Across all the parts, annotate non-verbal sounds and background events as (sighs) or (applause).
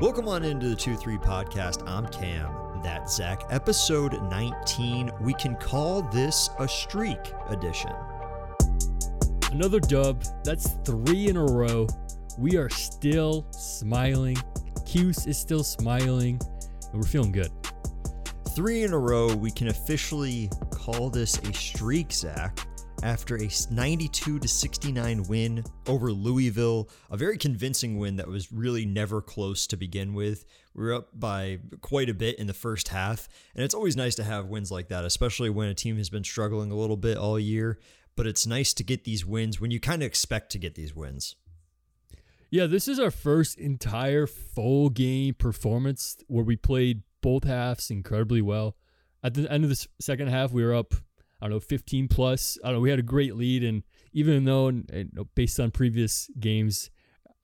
Welcome on into the 2 3 podcast. I'm Cam. That's Zach. Episode 19. We can call this a streak edition. Another dub. That's three in a row. We are still smiling. Cuse is still smiling. And we're feeling good. Three in a row. We can officially call this a streak, Zach after a 92 to 69 win over Louisville, a very convincing win that was really never close to begin with. We were up by quite a bit in the first half, and it's always nice to have wins like that, especially when a team has been struggling a little bit all year. But it's nice to get these wins when you kind of expect to get these wins. Yeah, this is our first entire full game performance where we played both halves incredibly well. At the end of the second half, we were up I don't know, 15 plus. I don't know. We had a great lead, and even though, based on previous games,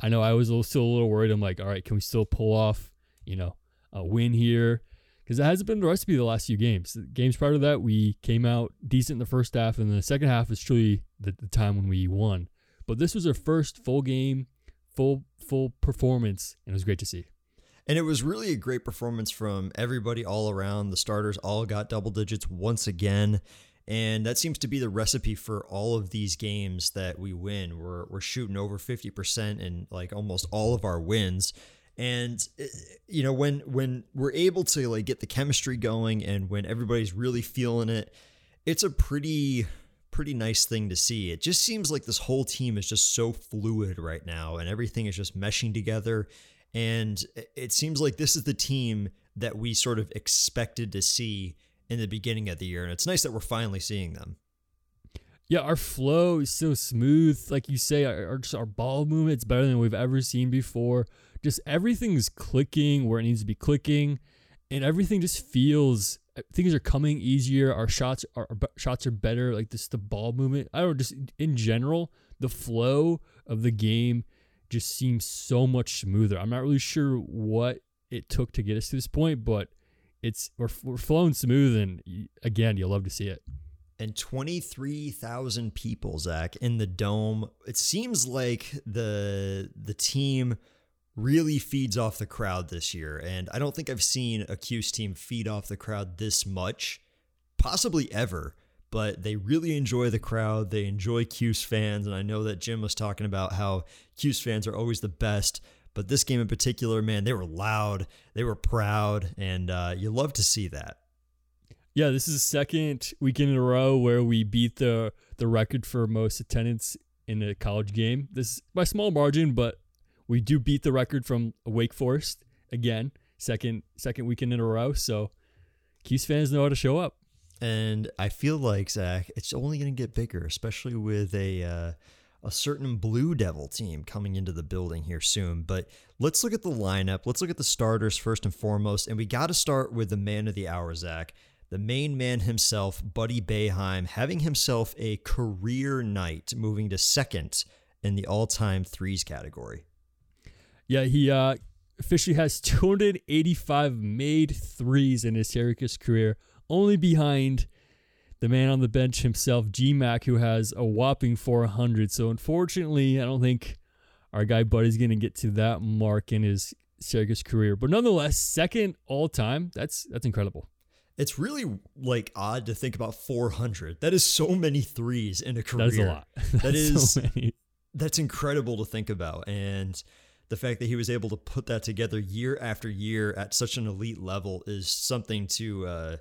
I know I was still a little worried. I'm like, all right, can we still pull off, you know, a win here? Because it hasn't been the recipe the last few games. The games prior to that, we came out decent in the first half, and the second half is truly the, the time when we won. But this was our first full game, full full performance, and it was great to see. And it was really a great performance from everybody all around. The starters all got double digits once again. And that seems to be the recipe for all of these games that we win. We're, we're shooting over 50% in like almost all of our wins. And eh, you know, when when we're able to like get the chemistry going and when everybody's really feeling it, it's a pretty pretty nice thing to see. It just seems like this whole team is just so fluid right now and everything is just meshing together. And it seems like this is the team that we sort of expected to see in the beginning of the year, and it's nice that we're finally seeing them. Yeah, our flow is so smooth. Like you say, our, our, our ball movement's better than we've ever seen before. Just everything's clicking where it needs to be clicking, and everything just feels uh, things are coming easier. Our shots our, our shots are better. Like this, the ball movement. I don't know, just in general, the flow of the game just seems so much smoother. I'm not really sure what it took to get us to this point, but it's we're, we're flowing smooth, and again, you'll love to see it. And 23,000 people, Zach, in the dome. It seems like the the team really feeds off the crowd this year. And I don't think I've seen a Cuse team feed off the crowd this much, possibly ever. But they really enjoy the crowd. They enjoy Cuse fans. And I know that Jim was talking about how Cuse fans are always the best. But this game in particular, man, they were loud, they were proud, and uh, you love to see that. Yeah, this is the second weekend in a row where we beat the the record for most attendance in a college game. This by small margin, but we do beat the record from Wake Forest again, second second weekend in a row. So, Cuse fans know how to show up. And I feel like Zach, it's only going to get bigger, especially with a. Uh, a certain Blue Devil team coming into the building here soon. But let's look at the lineup. Let's look at the starters first and foremost. And we got to start with the man of the hour, Zach. The main man himself, Buddy Boeheim, having himself a career night, moving to second in the all time threes category. Yeah, he uh, officially has 285 made threes in his Syracuse career, only behind the man on the bench himself, GMAC, who has a whopping 400. So unfortunately, I don't think our guy Buddy's going to get to that mark in his Syracuse career. But nonetheless, second all time. That's that's incredible. It's really like odd to think about 400. That is so many threes in a career. That is a lot. (laughs) That's that is so that's incredible to think about, and the fact that he was able to put that together year after year at such an elite level is something to uh,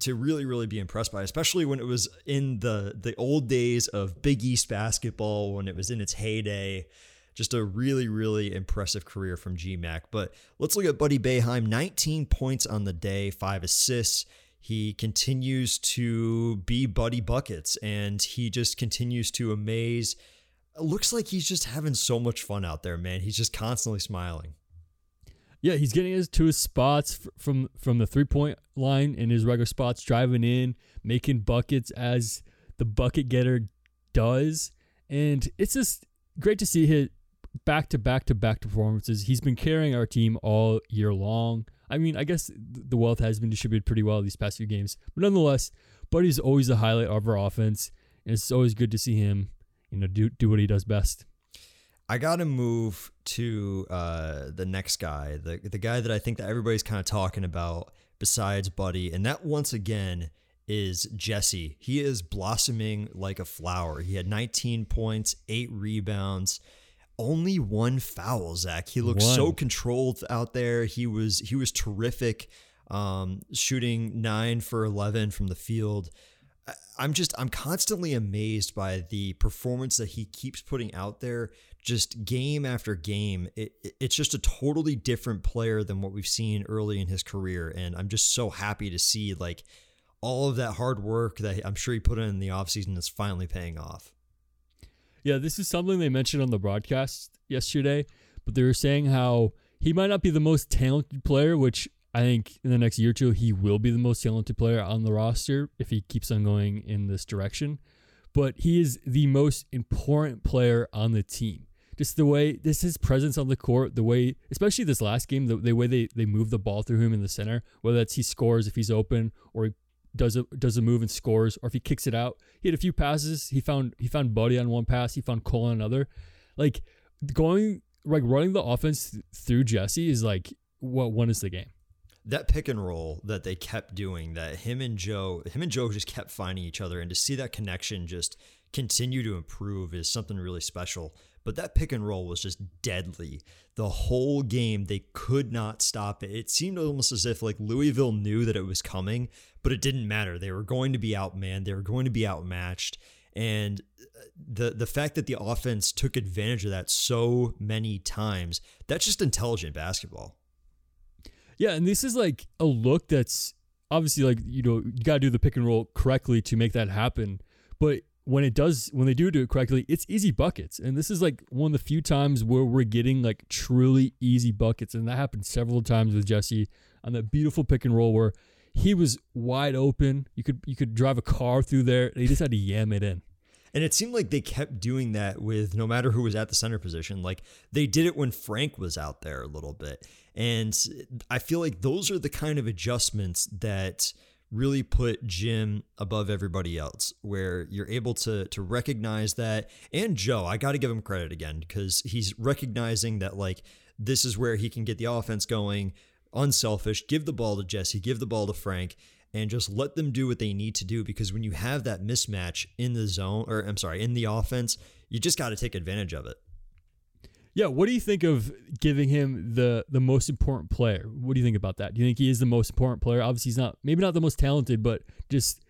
to really really be impressed by especially when it was in the the old days of Big East basketball when it was in its heyday. Just a really really impressive career from GMAC. But let's look at Buddy Boeheim 19 points on the day 5 assists. He continues to be Buddy buckets and he just continues to amaze. It looks like he's just having so much fun out there man. He's just constantly smiling yeah, he's getting his to his spots from from the three point line in his regular spots, driving in, making buckets as the bucket getter does, and it's just great to see his back to back to back performances. He's been carrying our team all year long. I mean, I guess the wealth has been distributed pretty well these past few games, but nonetheless, Buddy's always the highlight of our offense, and it's always good to see him, you know, do do what he does best. I got to move to uh, the next guy, the the guy that I think that everybody's kind of talking about besides Buddy, and that once again is Jesse. He is blossoming like a flower. He had 19 points, eight rebounds, only one foul. Zach, he looked One. so controlled out there. He was he was terrific, um, shooting nine for 11 from the field. I'm just I'm constantly amazed by the performance that he keeps putting out there just game after game. It, it- it's just a totally different player than what we've seen early in his career and I'm just so happy to see like all of that hard work that I'm sure he put in the offseason is finally paying off. Yeah, this is something they mentioned on the broadcast yesterday, but they were saying how he might not be the most talented player, which I think in the next year or two he will be the most talented player on the roster if he keeps on going in this direction. But he is the most important player on the team. Just the way this his presence on the court, the way especially this last game, the, the way they, they move the ball through him in the center, whether that's he scores if he's open or he does a does a move and scores, or if he kicks it out. He had a few passes. He found he found Buddy on one pass. He found Cole on another. Like going like running the offense th- through Jesse is like what won us the game. that pick and roll that they kept doing that him and Joe him and Joe just kept finding each other and to see that connection just continue to improve is something really special but that pick and roll was just deadly. The whole game they could not stop it. It seemed almost as if like Louisville knew that it was coming but it didn't matter. They were going to be outmanned. They were going to be outmatched. And uh, the the fact that the offense took advantage of that so many times that's just intelligent basketball. Yeah, and this is like a look that's obviously like you know you got to do the pick and roll correctly to make that happen. But when it does, when they do do it correctly, it's easy buckets. And this is like one of the few times where we're getting like truly easy buckets, and that happened several times with Jesse on that beautiful pick and roll where he was wide open. You could you could drive a car through there. They just had to yam it in. And it seemed like they kept doing that with no matter who was at the center position. Like they did it when Frank was out there a little bit. And I feel like those are the kind of adjustments that really put Jim above everybody else, where you're able to to recognize that. And Joe, I got to give him credit again because he's recognizing that like this is where he can get the offense going, unselfish, give the ball to Jesse, give the ball to Frank, and just let them do what they need to do because when you have that mismatch in the zone or I'm sorry, in the offense, you just got to take advantage of it. Yeah, what do you think of giving him the the most important player? What do you think about that? Do you think he is the most important player? Obviously, he's not maybe not the most talented, but just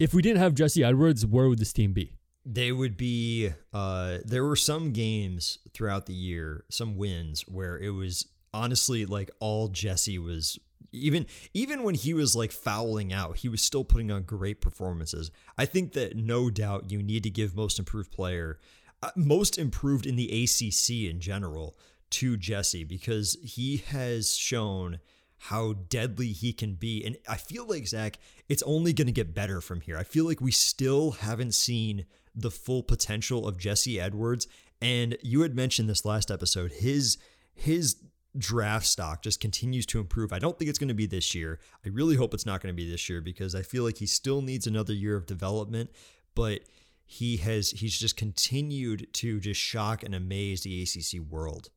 if we didn't have Jesse Edwards, where would this team be? They would be uh there were some games throughout the year, some wins where it was honestly like all Jesse was even even when he was like fouling out, he was still putting on great performances. I think that no doubt you need to give most improved player Uh, most improved in the ACC in general to Jesse because he has shown how deadly he can be. And I feel like, Zach, it's only going to get better from here. I feel like we still haven't seen the full potential of Jesse Edwards. And you had mentioned this last episode, his, his, draft stock just continues to improve. I don't think it's going to be this year. I really hope it's not going to be this year because I feel like he still needs another year of development, but he has he's just continued to just shock and amaze the ACC world.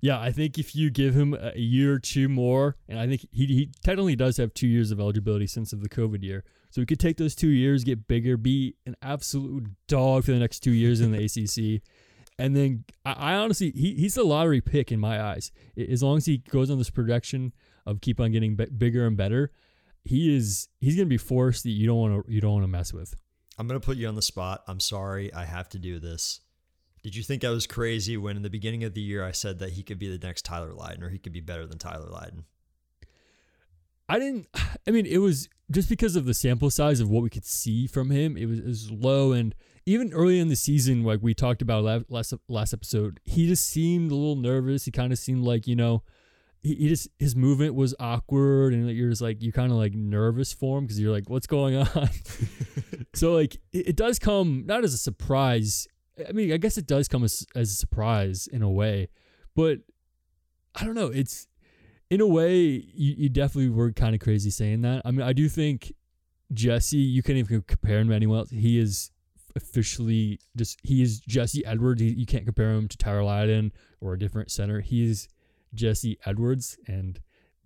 Yeah, I think if you give him a year or two more, and I think he, he technically does have two years of eligibility since of the COVID year, so he could take those two years, get bigger, be an absolute dog for the next two years in the (laughs) ACC, and then I, I honestly he, he's a lottery pick in my eyes. As long as he goes on this projection of keep on getting b- bigger and better, he is he's gonna be forced that you don't want to you don't want to mess with. I'm going to put you on the spot. I'm sorry. I have to do this. Did you think I was crazy when in the beginning of the year I said that he could be the next Tyler Lydon or he could be better than Tyler Lydon? I didn't. (sighs) I mean, it was just because of the sample size of what we could see from him. It was, it was low, and even early in the season, like we talked about last last episode, he just seemed a little nervous. He kind of seemed like you know, he, he just his movement was awkward, and you're just like you're kind of like nervous for him because you're like, what's going on? (laughs) so like it, it does come not as a surprise. I mean, I guess it does come as, as a surprise in a way, but I don't know. It's in a way, you, you definitely were kind of crazy saying that. I mean, I do think Jesse, you can't even compare him to anyone else. He is officially just he is Jesse Edwards. He, you can't compare him to Tyler Lydon or a different center. He is Jesse Edwards, and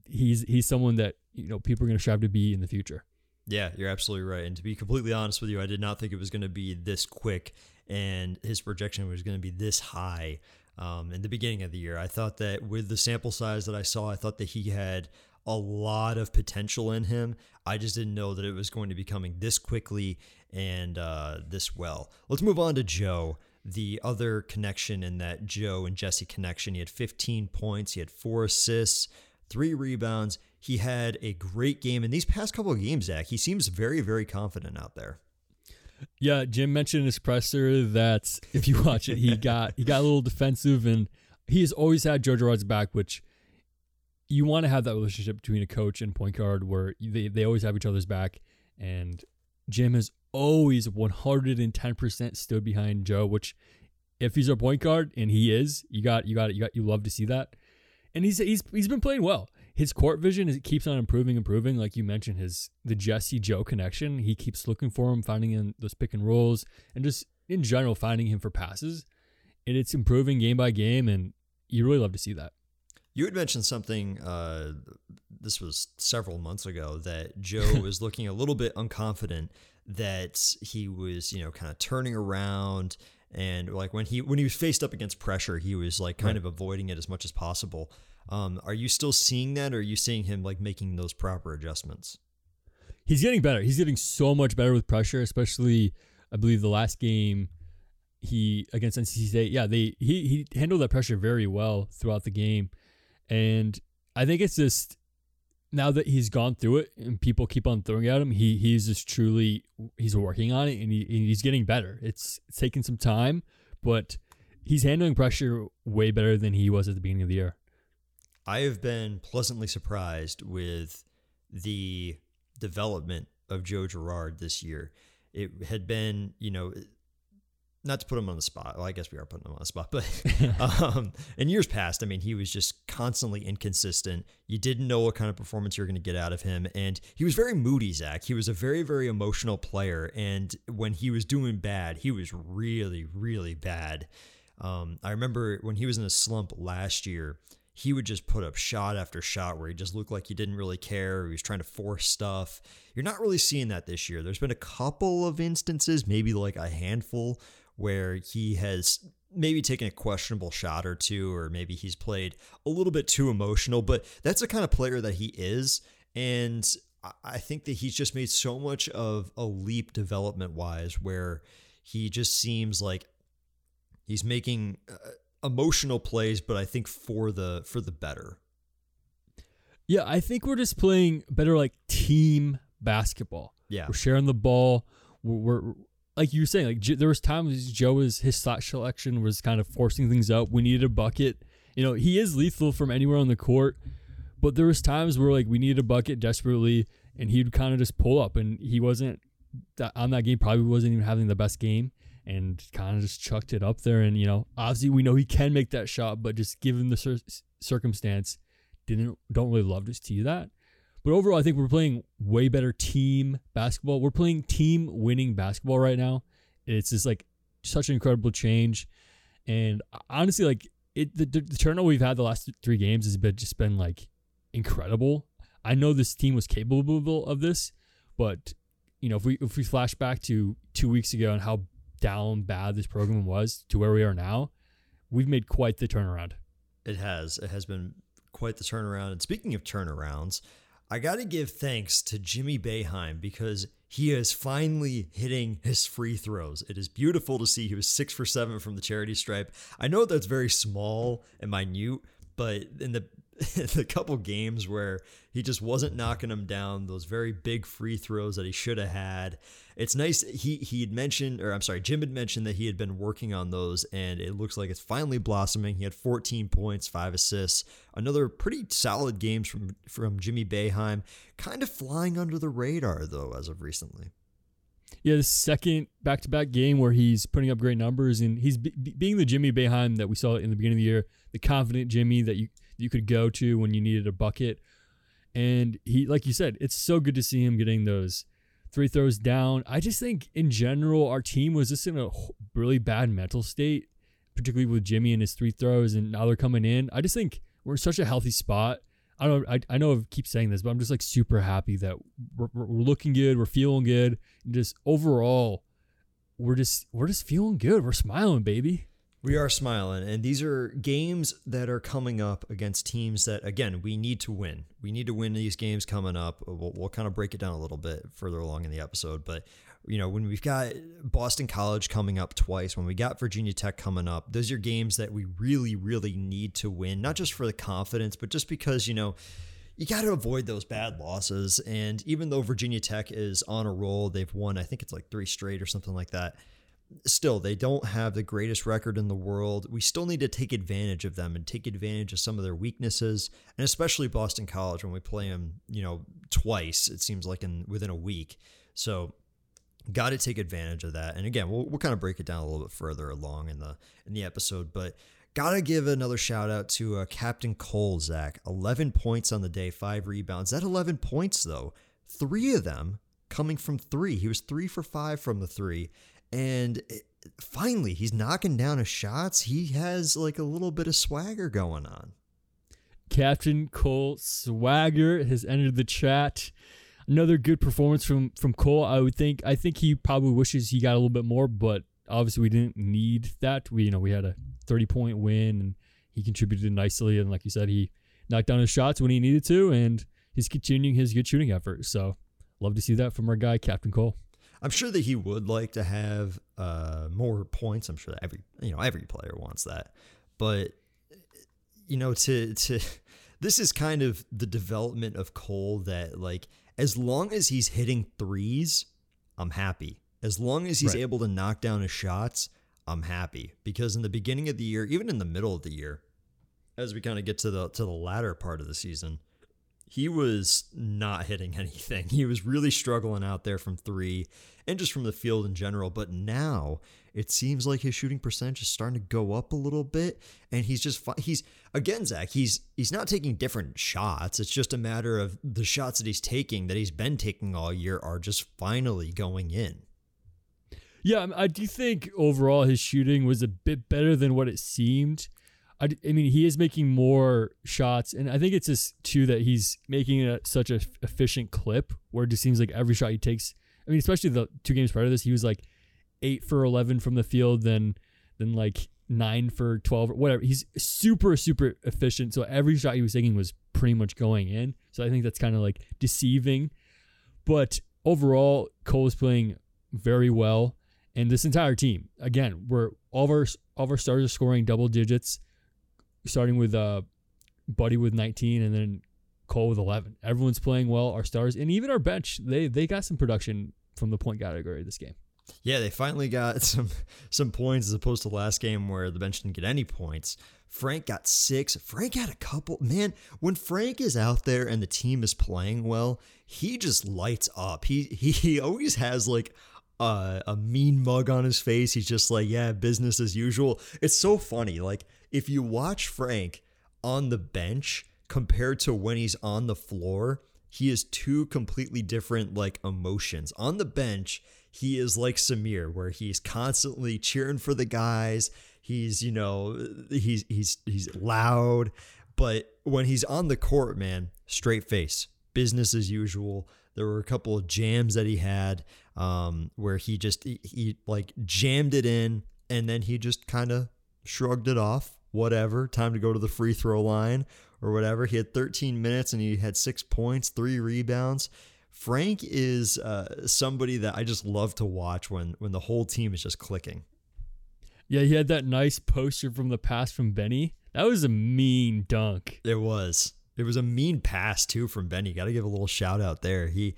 he's he's someone that you know people are going to strive to be in the future. Yeah, you're absolutely right. And to be completely honest with you, I did not think it was going to be this quick, and his projection was going to be this high. Um, in the beginning of the year, I thought that with the sample size that I saw, I thought that he had a lot of potential in him. I just didn't know that it was going to be coming this quickly and uh, this well. Let's move on to Joe the other connection in that Joe and Jesse connection. He had 15 points, he had four assists, three rebounds. He had a great game. In these past couple of games, Zach, he seems very, very confident out there. Yeah, Jim mentioned in his presser that if you watch it, he got he got a little defensive, and he has always had Joe Girard's back, which you want to have that relationship between a coach and point guard where they, they always have each other's back. And Jim has always 110% stood behind Joe, which if he's our point guard and he is, you got you got you got you love to see that. And he's he's he's been playing well. His court vision is, keeps on improving, improving. Like you mentioned, his the Jesse Joe connection. He keeps looking for him, finding him those pick and rolls, and just in general finding him for passes. And it's improving game by game, and you really love to see that. You had mentioned something. Uh, this was several months ago that Joe (laughs) was looking a little bit unconfident that he was, you know, kind of turning around and like when he when he was faced up against pressure, he was like kind right. of avoiding it as much as possible. Um, are you still seeing that, or are you seeing him like making those proper adjustments? He's getting better. He's getting so much better with pressure, especially I believe the last game he against NC State. Yeah, they he he handled that pressure very well throughout the game, and I think it's just now that he's gone through it and people keep on throwing at him, he he's just truly he's working on it and, he, and he's getting better. It's, it's taking some time, but he's handling pressure way better than he was at the beginning of the year. I have been pleasantly surprised with the development of Joe Girard this year. It had been, you know, not to put him on the spot. Well, I guess we are putting him on the spot, but (laughs) (laughs) um, in years past, I mean, he was just constantly inconsistent. You didn't know what kind of performance you were going to get out of him, and he was very moody. Zach, he was a very, very emotional player, and when he was doing bad, he was really, really bad. Um, I remember when he was in a slump last year. He would just put up shot after shot where he just looked like he didn't really care. He was trying to force stuff. You're not really seeing that this year. There's been a couple of instances, maybe like a handful, where he has maybe taken a questionable shot or two, or maybe he's played a little bit too emotional, but that's the kind of player that he is. And I think that he's just made so much of a leap development wise where he just seems like he's making uh, emotional plays, but I think for the for the better. Yeah, I think we're just playing better like team basketball. Yeah, we're sharing the ball. We're, we're like you were saying, like there was times Joe was his shot selection was kind of forcing things up. We needed a bucket. You know, he is lethal from anywhere on the court, but there was times where like we needed a bucket desperately, and he'd kind of just pull up, and he wasn't on that game. Probably wasn't even having the best game, and kind of just chucked it up there. And you know, obviously we know he can make that shot, but just given the cir- circumstance, didn't don't really love to see that. But overall, I think we're playing way better team basketball. We're playing team winning basketball right now. It's just like such an incredible change. And honestly, like it, the, the, turnover we've had the last three games has been just been like incredible. I know this team was capable of this, but you know, if we if we flash back to two weeks ago and how down bad this program was to where we are now, we've made quite the turnaround. It has. It has been quite the turnaround. And speaking of turnarounds, I got to give thanks to Jimmy Boeheim because he is finally hitting his free throws. It is beautiful to see. He was six for seven from the charity stripe. I know that's very small and minute, but in the (laughs) the couple games where he just wasn't knocking them down, those very big free throws that he should have had. It's nice. He he had mentioned, or I'm sorry, Jim had mentioned that he had been working on those, and it looks like it's finally blossoming. He had 14 points, five assists, another pretty solid games from from Jimmy Boeheim. Kind of flying under the radar though, as of recently. Yeah, the second back-to-back game where he's putting up great numbers, and he's being the Jimmy Boeheim that we saw in the beginning of the year, the confident Jimmy that you you could go to when you needed a bucket. And he, like you said, it's so good to see him getting those three throws down. I just think in general our team was just in a really bad mental state, particularly with Jimmy and his three throws, and now they're coming in. I just think we're in such a healthy spot. I don't. I, I know I keep saying this, but I'm just like super happy that we're, we're looking good, we're feeling good, and just overall, we're just we're just feeling good. We're smiling, baby. We are smiling, and these are games that are coming up against teams that, again, we need to win. We need to win these games coming up. We'll, we'll kind of break it down a little bit further along in the episode, but you know, when we've got Boston College coming up twice, when we got Virginia Tech coming up, those are games that we really, really need to win, not just for the confidence, but just because, you know, you got to avoid those bad losses. And even though Virginia Tech is on a roll, they've won, I think it's like three straight or something like that. Still, they don't have the greatest record in the world. We still need to take advantage of them and take advantage of some of their weaknesses, and especially Boston College when we play them, you know, twice. It seems like in within a week. So got to take advantage of that. And again, we'll, we'll kind of break it down a little bit further along in the in the episode, but got to give another shout out to uh, Captain Cole Zach. 11 points on the day, five rebounds. That 11 points though, three of them coming from three. He was three for five from the three, and finally he's knocking down his shots. He has like a little bit of swagger going on. Captain Cole Swagger has entered the chat another good performance from from Cole. I would think. I think he probably wishes he got a little bit more, but obviously we didn't need that. We you know we had a 30 point win and he contributed nicely and like you said he knocked down his shots when he needed to and he's continuing his good shooting effort. So love to see that from our guy Captain Cole. I'm sure that he would like to have uh, more points. I'm sure that every you know every player wants that, but you know to to (laughs) this is kind of the development of Cole that like as long as he's hitting threes, I'm happy. As long as he's right. able to knock down his shots, I'm happy. Because in the beginning of the year, even in the middle of the year, as we kind of get to the to the latter part of the season, he was not hitting (laughs) anything. He was really struggling out there from three and just from the field in general. But now it seems like his shooting percentage is starting to go up a little bit, and he's just he's again Zach. He's he's not taking different shots. It's just a matter of the shots that he's taking that he's been taking all year are just finally going in. Yeah, I do think overall his shooting was a bit better than what it seemed. I, I mean, he is making more shots, and I think it's just too that he's making it such a efficient clip where it just seems like every shot he takes. I mean, especially the two games prior to this, he was like eight for eleven from the field, then then like nine for twelve, or whatever. He's super super efficient. So every shot he was taking was pretty much going in. So I think that's kind of like deceiving, but overall, Cole is playing very well, and this entire team again, we're all of our all of our stars are scoring double digits starting with uh, Buddy with 19 and then Cole with 11. Everyone's playing well. Our stars and even our bench, they they got some production from the point category this game. Yeah, they finally got (laughs) some some points as opposed to last game where the bench didn't get any points. Frank got six. Frank had a couple. Man, when Frank is out there and the team is playing well, he just lights up. He he, he always has like a, a mean mug on his face. He's just like, yeah, business as usual. It's so funny. Like if you watch Frank on the bench compared to when he's on the floor, he is two completely different like emotions. On the bench, he is like Symir, where he's constantly cheering for the guys. He's, you know, he's he's he's loud, but when he's on the court, man, straight face, business as usual. There were a couple of jams that he had um, where he just he, he like jammed it in, and then he just kind of shrugged it off whatever, time to go to the free throw line or whatever. He had 13 minutes and he had six points, three rebounds. Frank is uh, somebody that I just love to watch when when the whole team is just clicking. Yeah, he had that nice poster from the past from Benny. That was a mean dunk. It was. It was a mean pass too from Benny. Got to give a little shout out there. He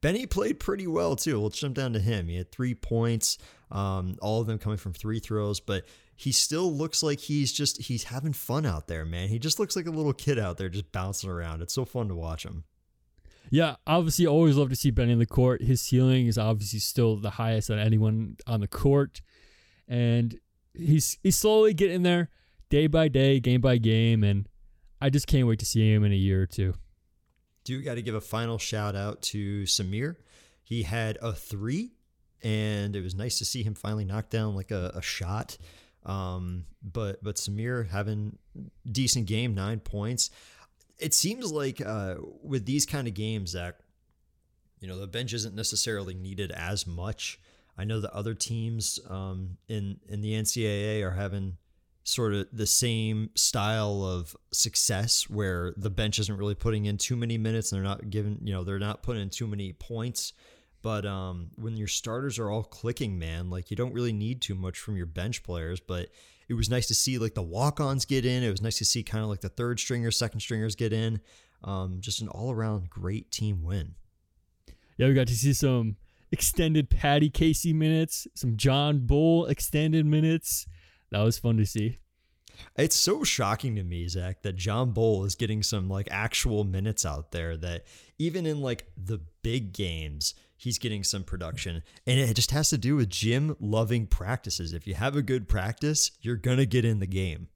Benny played pretty well too. Let's jump down to him. He had three points, um, all of them coming from three throws, but he still looks like he's just he's having fun out there, man. He just looks like a little kid out there just bouncing around. It's so fun to watch him. Yeah, obviously always love to see Benny in the court. His ceiling is obviously still the highest on anyone on the court. And he's he's slowly getting there day by day, game by game, and I just can't wait to see him in a year or two. Do got to give a final shout out to Symir He had a three, and it was nice to see him finally knock down like a, a shot. Um, but but Symir having decent game, nine points. It seems like uh, with these kind of games, Zach, you know, the bench isn't necessarily needed as much. I know that other teams um, in in the NCAA are having sort of the same style of success where the bench isn't really putting in too many minutes and they're not giving, you know, they're not putting in too many points. But um, when your starters are all clicking, man, like you don't really need too much from your bench players. But it was nice to see like the walk ons get in. It was nice to see kind of like the third stringers, second stringers get in. Um, just an all around great team win. Yeah, we got to see some extended Patty Casey minutes, some John Bol extended minutes. That was fun to see. It's so shocking to me, Zach, that John Bol is getting some like actual minutes out there. That even in like the big games, he's getting some production. And it just has to do with Jim loving practices. If you have a good practice, you're going to get in the game.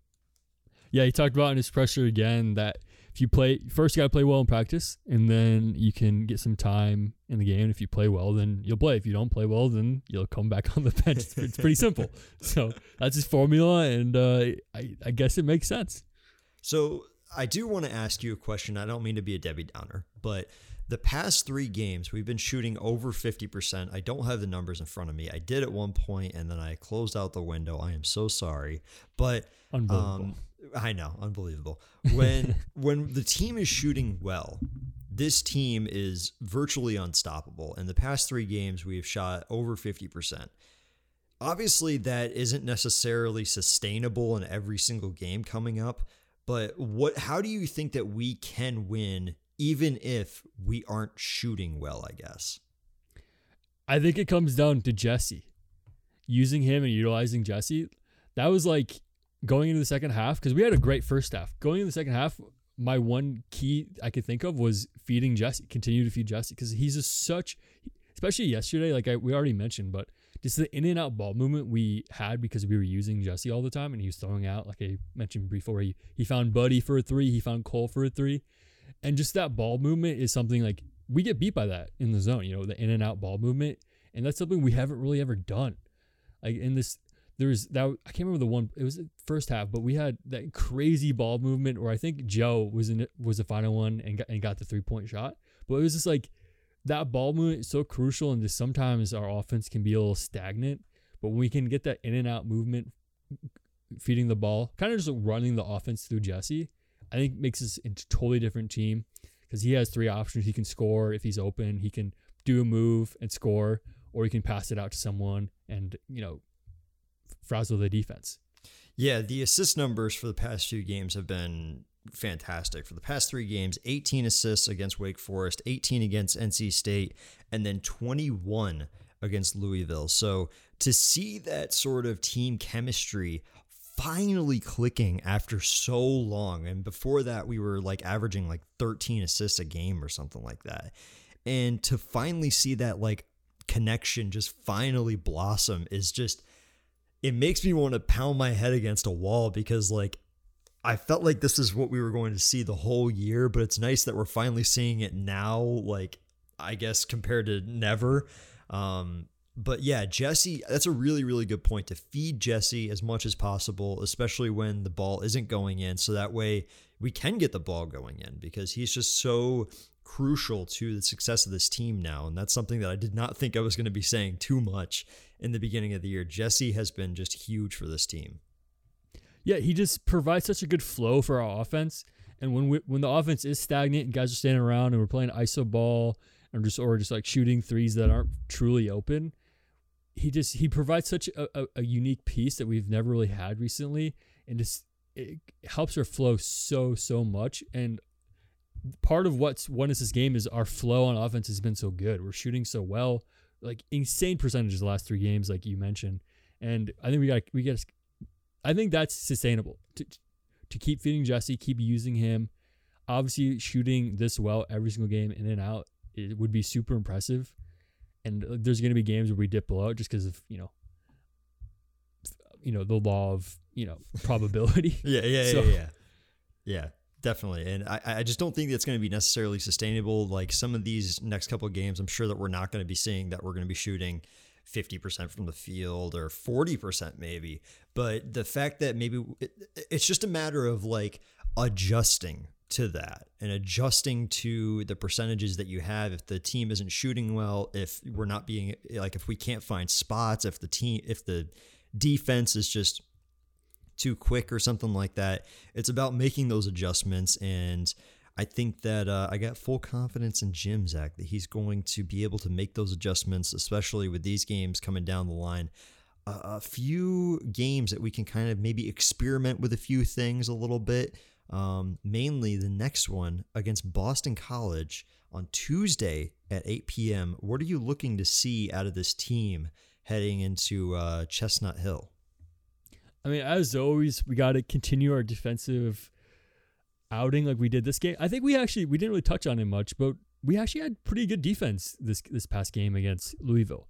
Yeah, he talked about in his pressure again that if you play first you got to play well in practice and then you can get some time in the game if you play well then you'll play if you don't play well then you'll come back (laughs) on the bench it's, it's pretty simple (laughs) so that's his formula and uh, I, I guess it makes sense so i do want to ask you a question i don't mean to be a debbie downer but the past three games we've been shooting over 50% i don't have the numbers in front of me i did at one point and then i closed out the window i am so sorry but um, I know, unbelievable. When (laughs) when the team is shooting well, this team is virtually unstoppable. In the past 3 games, we have shot over 50%. Obviously, that isn't necessarily sustainable in every single game coming up, but what how do you think that we can win even if we aren't shooting well, I guess? I think it comes down to Jesse. Using him and utilizing Jesse. That was like going into the second half because we had a great first half. Going into the second half, my one key I could think of was feeding Jesse, continue to feed Jesse because he's just such, especially yesterday, like I, we already mentioned, but just the in and out ball movement we had because we were using Jesse all the time and he was throwing out, like I mentioned before, he, he found Buddy for a three, he found Cole for a three. And just that ball movement is something like we get beat by that in the zone, you know, the in and out ball movement. And that's something we haven't really ever done. Like in this there's that I can't remember the one. It was the first half, but we had that crazy ball movement where I think Joe was in was the final one and got, and got the three point shot. But it was just like that ball movement is so crucial, and just sometimes our offense can be a little stagnant. But when we can get that in and out movement, feeding the ball, kind of just running the offense through Jesse, I think makes us a totally different team because he has three options. He can score if he's open. He can do a move and score, or he can pass it out to someone and you know frazzle the defense. Yeah, the assist numbers for the past few games have been fantastic. For the past three games, 18 assists against Wake Forest, 18 against NC State, and then 21 against Louisville. So to see that sort of team chemistry finally clicking after so long, and before that, we were like averaging like 13 assists a game or something like that. And to finally see that like connection just finally blossom is just it makes me want to pound my head against a wall because like I felt like this is what we were going to see the whole year, but it's nice that we're finally seeing it now, like I guess compared to never. Um, but yeah, Jesse, that's a really, really good point to feed Jesse as much as possible, especially when the ball isn't going in. So that way we can get the ball going in because he's just so crucial to the success of this team now. And that's something that I did not think I was going to be saying too much in the beginning of the year. Jesse has been just huge for this team. Yeah, he just provides such a good flow for our offense. And when we, when the offense is stagnant and guys are standing around and we're playing iso ball and just or just like shooting threes that aren't truly open, he just he provides such a, a, a unique piece that we've never really had recently, and just it helps our flow so so much. And part of what's won us this game is our flow on offense has been so good. We're shooting so well, like insane percentages the last three games, like you mentioned. And I think we got we got. I think that's sustainable to to keep feeding Jesse, keep using him. Obviously, shooting this well every single game in and out it would be super impressive. And uh, there's going to be games where we dip below just because of you know, you know the law of you know (laughs) probability. yeah, yeah, so, yeah, yeah, yeah. Definitely. And I, I just don't think that's going to be necessarily sustainable. Like some of these next couple of games, I'm sure that we're not going to be seeing that we're going to be shooting 50% from the field or 40% maybe. But the fact that maybe it, it's just a matter of like adjusting to that and adjusting to the percentages that you have if the team isn't shooting well if we're not being like if we can't find spots if the team if the defense is just too quick or something like that. It's about making those adjustments. And I think that uh, I got full confidence in Jim, Zach, that he's going to be able to make those adjustments, especially with these games coming down the line. Uh, a few games that we can kind of maybe experiment with a few things a little bit. Um, mainly the next one against Boston College on Tuesday at 8 p.m. What are you looking to see out of this team heading into uh, Chestnut Hill? I mean, as always, we got to continue our defensive outing like we did this game. I think we actually we didn't really touch on it much, but we actually had pretty good defense this this past game against Louisville.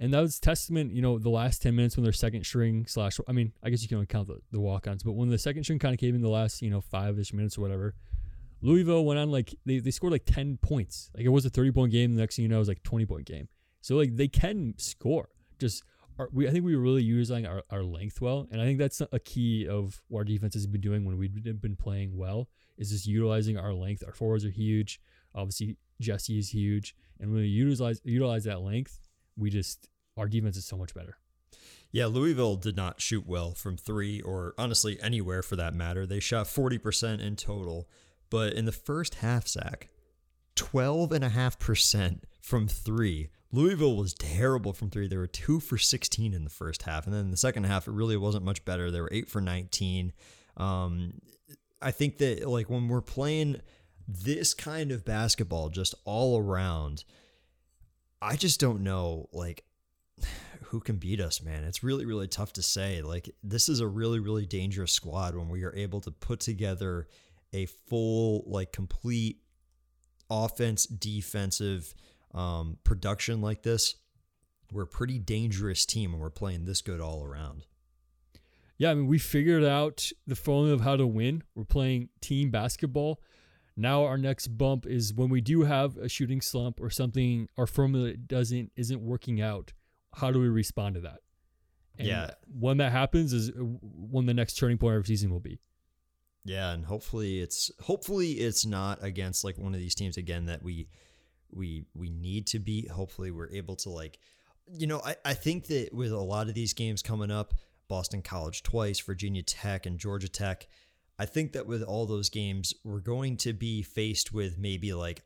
And that was testament, you know, the last 10 minutes when their second string slash, I mean, I guess you can only count the, the walk ons, but when the second string kind of came in the last, you know, five ish minutes or whatever, Louisville went on like, they, they scored like 10 points. Like it was a 30 point game. The next thing you know, it was like 20 point game. So like they can score. Just we I think we were really utilizing our, our length well, and I think that's a key of what our defense has been doing when we've been playing well is just utilizing our length. Our forwards are huge. Obviously, Jesse is huge, and when we utilize utilize that length, we just our defense is so much better. Yeah, Louisville did not shoot well from three or honestly anywhere for that matter. They shot 40% in total, but in the first half, Zach, 12.5% from three Louisville was terrible from three. They were two for 16 in the first half. And then in the second half, it really wasn't much better. They were eight for 19. Um, I think that, like, when we're playing this kind of basketball just all around, I just don't know, like, (sighs) who can beat us, man. It's really, really tough to say. Like, this is a really, really dangerous squad when we are able to put together a full, like, complete offense, defensive, um, production like this, we're a pretty dangerous team and we're playing this good all around. Yeah, I mean, we figured out the formula of how to win. We're playing team basketball. Now our next bump is when we do have a shooting slump or something, our formula doesn't isn't working out. How do we respond to that? And yeah, when that happens is when the next turning point of season will be. Yeah, and hopefully it's hopefully it's not against like one of these teams again that we we we need to beat. Hopefully, we're able to like, you know, I, I think that with a lot of these games coming up, Boston College twice, Virginia Tech, and Georgia Tech, I think that with all those games, we're going to be faced with maybe like,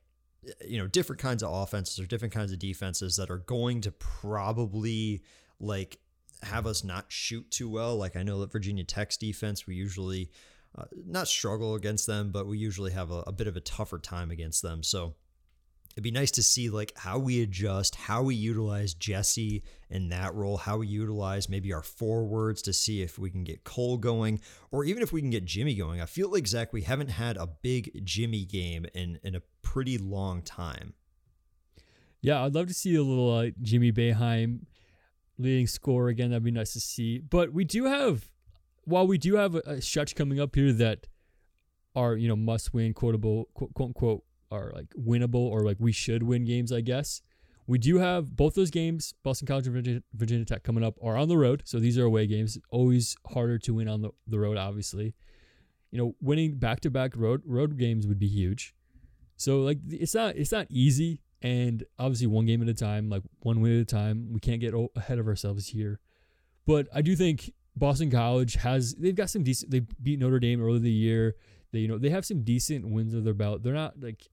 you know, different kinds of offenses or different kinds of defenses that are going to probably like have us not shoot too well. Like I know that Virginia Tech's defense, we usually uh, not struggle against them, but we usually have a, a bit of a tougher time against them. So it'd be nice to see like how we adjust, how we utilize Jesse in that role, how we utilize maybe our forwards to see if we can get Cole going, or even if we can get Jimmy going. I feel like Zach, we haven't had a big Jimmy game in in a pretty long time. Yeah, I'd love to see a little uh, Jimmy Boeheim leading score again. That'd be nice to see. But we do have, while we do have a, a stretch coming up here that are you know must win quotable quote unquote are like winnable or like we should win games, I guess. We do have both those games, Boston College and Virginia, Virginia Tech, coming up, are on the road. So these are away games. Always harder to win on the, the road, obviously. You know, winning back to back road road games would be huge. So like it's not it's not easy, and obviously one game at a time, like one win at a time. We can't get ahead of ourselves here, but I do think Boston College has they've got some decent. They beat Notre Dame early the year. They you know they have some decent wins under their belt. They're not like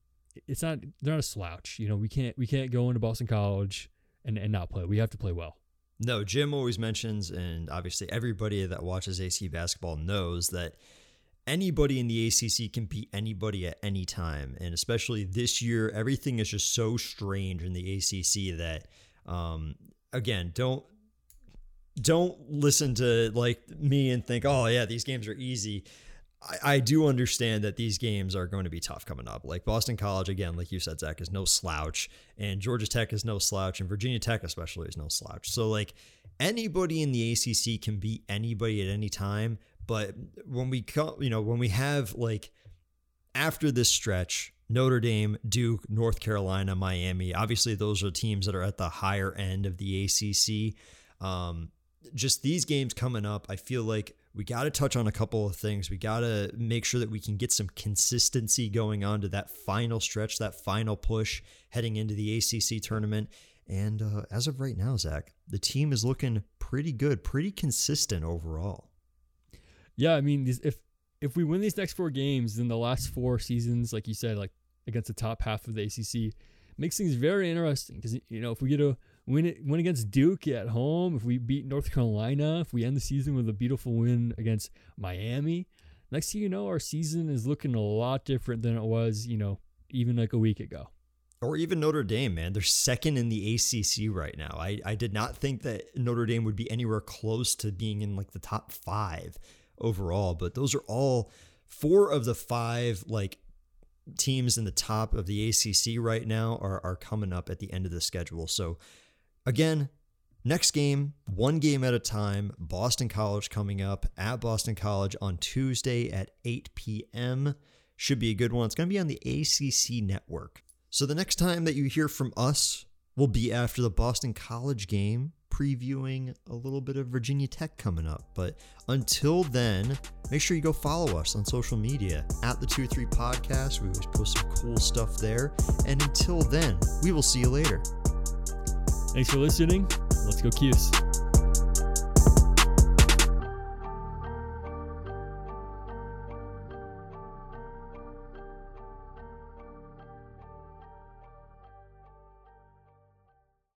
it's not they're not a slouch. You know, we can't we can't go into Boston College and, and not play. We have to play well. No, Jim always mentions, and obviously everybody that watches AC basketball knows that anybody in the ACC can beat anybody at any time. And especially this year, everything is just so strange in the ACC that, um, again, don't don't listen to like me and think, oh yeah, these games are easy. I, I do understand that these games are going to be tough coming up. Like Boston College, again, like you said, Zach, is no slouch, and Georgia Tech is no slouch, and Virginia Tech especially is no slouch. So like anybody in the ACC can beat anybody at any time. But when we come, you know, when we have like after this stretch, Notre Dame, Duke, North Carolina, Miami. Obviously, those are teams that are at the higher end of the ACC. Um, just these games coming up, I feel like we got to touch on a couple of things. We got to make sure that we can get some consistency going on to that final stretch, that final push heading into the ACC tournament. And uh, as of right now, Zach, the team is looking pretty good, pretty consistent overall. Yeah, I mean, if if we win these next four games, then the last four seasons, like you said, like against the top half of the ACC, makes things very interesting. Because you know, if we get a win it win against Duke at home, if we beat North Carolina, if we end the season with a beautiful win against Miami, next thing you know, our season is looking a lot different than it was, you know, even like a week ago. Or even Notre Dame, man. They're second in the ACC right now. I, I did not think that Notre Dame would be anywhere close to being in like the top five overall, but those are all four of the five like teams in the top of the ACC right now are, are coming up at the end of the schedule. So Again, next game, one game at a time. Boston College coming up at Boston College on Tuesday at 8 p.m. Should be a good one. It's going to be on the ACC network. So the next time that you hear from us will be after the Boston College game, previewing a little bit of Virginia Tech coming up. But until then, make sure you go follow us on social media at the 2 3 podcast. We always post some cool stuff there. And until then, we will see you later. Thanks for listening. Let's go, Cuse.